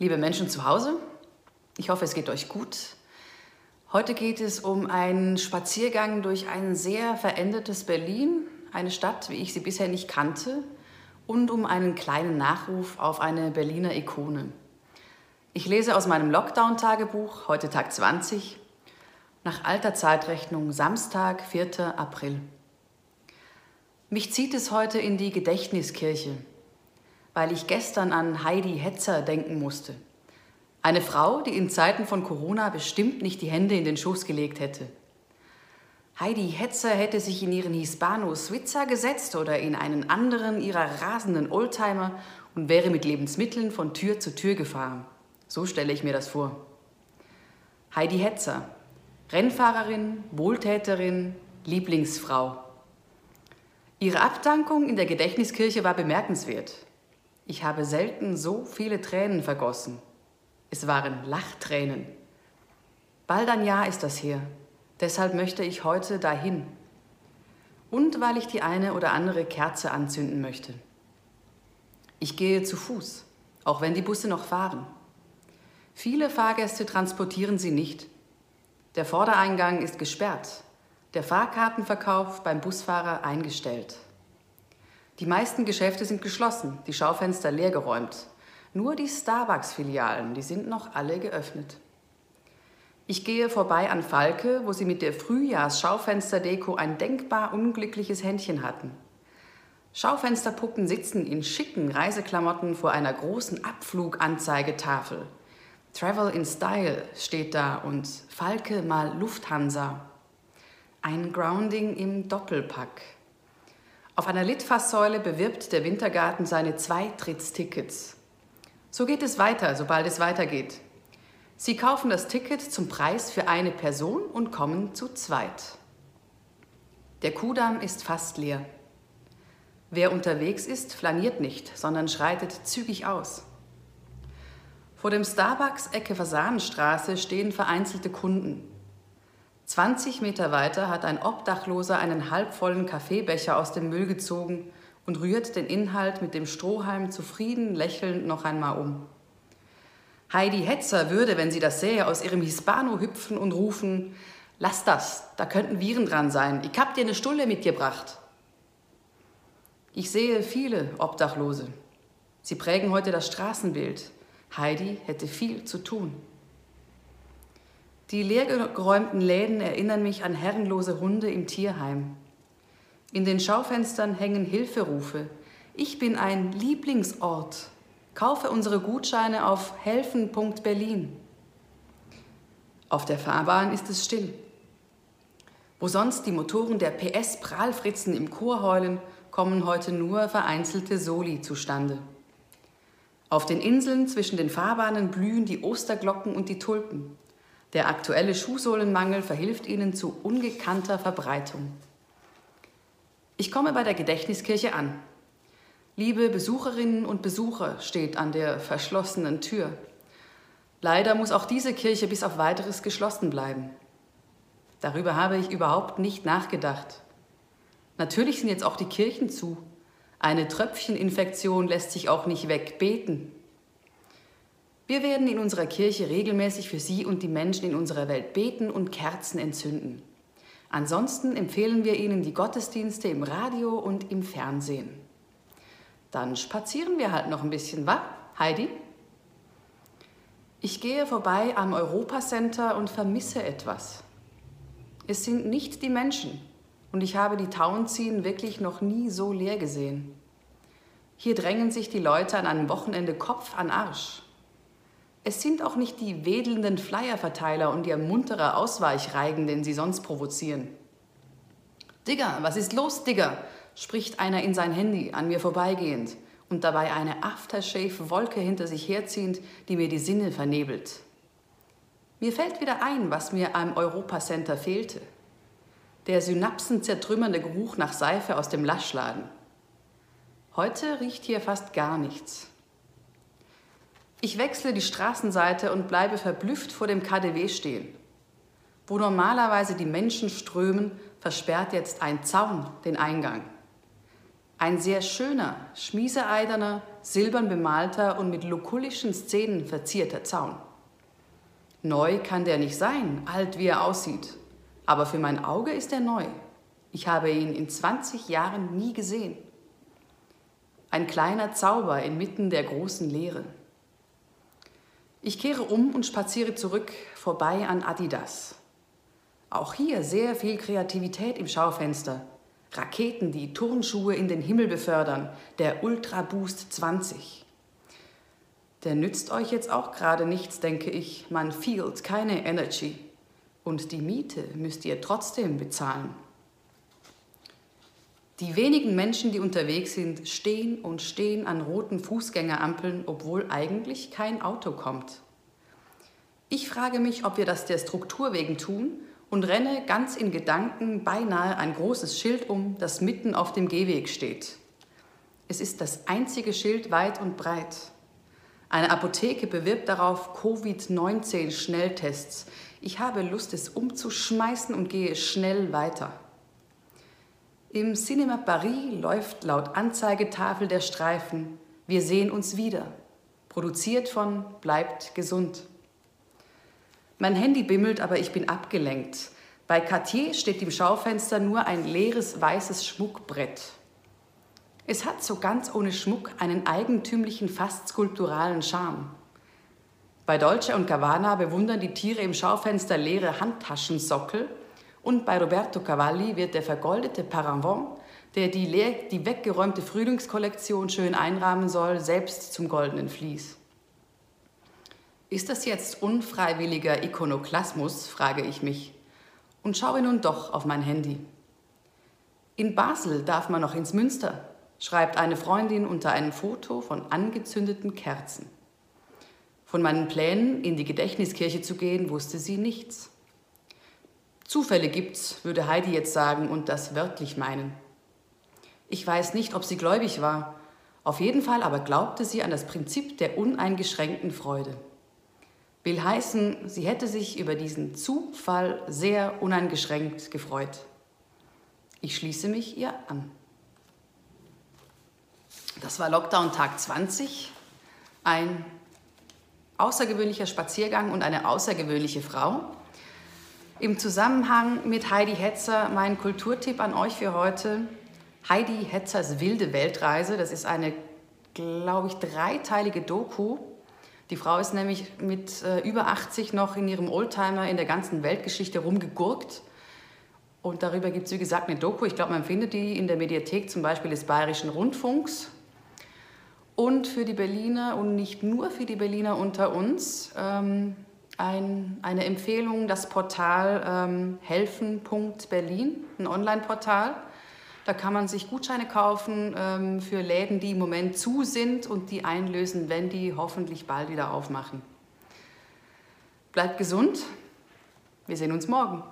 Liebe Menschen zu Hause, ich hoffe, es geht euch gut. Heute geht es um einen Spaziergang durch ein sehr verändertes Berlin, eine Stadt, wie ich sie bisher nicht kannte, und um einen kleinen Nachruf auf eine Berliner Ikone. Ich lese aus meinem Lockdown-Tagebuch, heute Tag 20, nach alter Zeitrechnung Samstag, 4. April. Mich zieht es heute in die Gedächtniskirche, weil ich gestern an Heidi Hetzer denken musste. Eine Frau, die in Zeiten von Corona bestimmt nicht die Hände in den Schoß gelegt hätte. Heidi Hetzer hätte sich in ihren Hispano Switzer gesetzt oder in einen anderen ihrer rasenden Oldtimer und wäre mit Lebensmitteln von Tür zu Tür gefahren. So stelle ich mir das vor. Heidi Hetzer, Rennfahrerin, Wohltäterin, Lieblingsfrau. Ihre Abdankung in der Gedächtniskirche war bemerkenswert. Ich habe selten so viele Tränen vergossen. Es waren Lachtränen. Bald ein Jahr ist das her. Deshalb möchte ich heute dahin. Und weil ich die eine oder andere Kerze anzünden möchte. Ich gehe zu Fuß, auch wenn die Busse noch fahren. Viele Fahrgäste transportieren sie nicht. Der Vordereingang ist gesperrt, der Fahrkartenverkauf beim Busfahrer eingestellt. Die meisten Geschäfte sind geschlossen, die Schaufenster leergeräumt. Nur die Starbucks-Filialen, die sind noch alle geöffnet. Ich gehe vorbei an Falke, wo sie mit der Frühjahrs-Schaufensterdeko ein denkbar unglückliches Händchen hatten. Schaufensterpuppen sitzen in schicken Reiseklamotten vor einer großen Abfluganzeigetafel. Travel in Style steht da und Falke mal Lufthansa. Ein Grounding im Doppelpack. Auf einer Litfaßsäule bewirbt der Wintergarten seine Zweitrittstickets. So geht es weiter, sobald es weitergeht. Sie kaufen das Ticket zum Preis für eine Person und kommen zu zweit. Der Kudamm ist fast leer. Wer unterwegs ist, flaniert nicht, sondern schreitet zügig aus. Vor dem Starbucks Ecke Fasanenstraße stehen vereinzelte Kunden. 20 Meter weiter hat ein Obdachloser einen halbvollen Kaffeebecher aus dem Müll gezogen und rührt den Inhalt mit dem Strohhalm zufrieden lächelnd noch einmal um. Heidi Hetzer würde, wenn sie das sähe, aus ihrem Hispano hüpfen und rufen, lass das, da könnten Viren dran sein, ich hab dir eine Stulle mitgebracht. Ich sehe viele Obdachlose. Sie prägen heute das Straßenbild. Heidi hätte viel zu tun. Die leergeräumten Läden erinnern mich an herrenlose Hunde im Tierheim. In den Schaufenstern hängen Hilferufe. Ich bin ein Lieblingsort. Kaufe unsere Gutscheine auf helfen.berlin. Auf der Fahrbahn ist es still. Wo sonst die Motoren der PS-Prahlfritzen im Chor heulen, kommen heute nur vereinzelte Soli zustande. Auf den Inseln zwischen den Fahrbahnen blühen die Osterglocken und die Tulpen. Der aktuelle Schuhsohlenmangel verhilft ihnen zu ungekannter Verbreitung. Ich komme bei der Gedächtniskirche an. Liebe Besucherinnen und Besucher steht an der verschlossenen Tür. Leider muss auch diese Kirche bis auf weiteres geschlossen bleiben. Darüber habe ich überhaupt nicht nachgedacht. Natürlich sind jetzt auch die Kirchen zu. Eine Tröpfcheninfektion lässt sich auch nicht wegbeten. Wir werden in unserer Kirche regelmäßig für Sie und die Menschen in unserer Welt beten und Kerzen entzünden. Ansonsten empfehlen wir Ihnen die Gottesdienste im Radio und im Fernsehen. Dann spazieren wir halt noch ein bisschen, wa, Heidi? Ich gehe vorbei am Europacenter und vermisse etwas. Es sind nicht die Menschen und ich habe die Tauenziehen wirklich noch nie so leer gesehen. Hier drängen sich die Leute an einem Wochenende Kopf an Arsch. Es sind auch nicht die wedelnden Flyerverteiler und ihr munterer Ausweichreigen, den sie sonst provozieren. Digger, was ist los, Digger? spricht einer in sein Handy an mir vorbeigehend und dabei eine Aftershave-Wolke hinter sich herziehend, die mir die Sinne vernebelt. Mir fällt wieder ein, was mir am Europacenter fehlte. Der synapsenzertrümmernde Geruch nach Seife aus dem Laschladen. Heute riecht hier fast gar nichts. Ich wechsle die Straßenseite und bleibe verblüfft vor dem KDW stehen. Wo normalerweise die Menschen strömen, versperrt jetzt ein Zaun den Eingang. Ein sehr schöner, schmieseeiderner, silbern bemalter und mit lukullischen Szenen verzierter Zaun. Neu kann der nicht sein, alt wie er aussieht. Aber für mein Auge ist er neu. Ich habe ihn in 20 Jahren nie gesehen. Ein kleiner Zauber inmitten der großen Leere. Ich kehre um und spaziere zurück vorbei an Adidas. Auch hier sehr viel Kreativität im Schaufenster. Raketen, die Turnschuhe in den Himmel befördern, der Ultra Boost 20. Der nützt euch jetzt auch gerade nichts, denke ich. Man feelt keine Energy. Und die Miete müsst ihr trotzdem bezahlen. Die wenigen Menschen, die unterwegs sind, stehen und stehen an roten Fußgängerampeln, obwohl eigentlich kein Auto kommt. Ich frage mich, ob wir das der Struktur wegen tun und renne ganz in Gedanken beinahe ein großes Schild um, das mitten auf dem Gehweg steht. Es ist das einzige Schild weit und breit. Eine Apotheke bewirbt darauf Covid-19-Schnelltests. Ich habe Lust, es umzuschmeißen und gehe schnell weiter. Im Cinema Paris läuft laut Anzeigetafel der Streifen Wir sehen uns wieder. Produziert von Bleibt gesund. Mein Handy bimmelt, aber ich bin abgelenkt. Bei Cartier steht im Schaufenster nur ein leeres weißes Schmuckbrett. Es hat so ganz ohne Schmuck einen eigentümlichen, fast skulpturalen Charme. Bei Dolce und Gabbana bewundern die Tiere im Schaufenster leere Handtaschensockel und bei Roberto Cavalli wird der vergoldete Paravent, der die, die weggeräumte Frühlingskollektion schön einrahmen soll, selbst zum goldenen Vlies. Ist das jetzt unfreiwilliger Ikonoklasmus, frage ich mich und schaue nun doch auf mein Handy. In Basel darf man noch ins Münster, schreibt eine Freundin unter einem Foto von angezündeten Kerzen. Von meinen Plänen, in die Gedächtniskirche zu gehen, wusste sie nichts. Zufälle gibt's, würde Heidi jetzt sagen und das wörtlich meinen. Ich weiß nicht, ob sie gläubig war. Auf jeden Fall aber glaubte sie an das Prinzip der uneingeschränkten Freude. Will heißen, sie hätte sich über diesen Zufall sehr uneingeschränkt gefreut. Ich schließe mich ihr an. Das war Lockdown Tag 20, ein außergewöhnlicher Spaziergang und eine außergewöhnliche Frau. Im Zusammenhang mit Heidi Hetzer mein Kulturtipp an euch für heute. Heidi Hetzers wilde Weltreise. Das ist eine, glaube ich, dreiteilige Doku die Frau ist nämlich mit äh, über 80 noch in ihrem Oldtimer in der ganzen Weltgeschichte rumgegurkt. Und darüber gibt es, wie gesagt, eine Doku. Ich glaube, man findet die in der Mediathek zum Beispiel des Bayerischen Rundfunks. Und für die Berliner und nicht nur für die Berliner unter uns ähm, ein, eine Empfehlung, das Portal ähm, helfen.berlin, ein Online-Portal. Da kann man sich Gutscheine kaufen ähm, für Läden, die im Moment zu sind und die einlösen, wenn die hoffentlich bald wieder aufmachen. Bleibt gesund. Wir sehen uns morgen.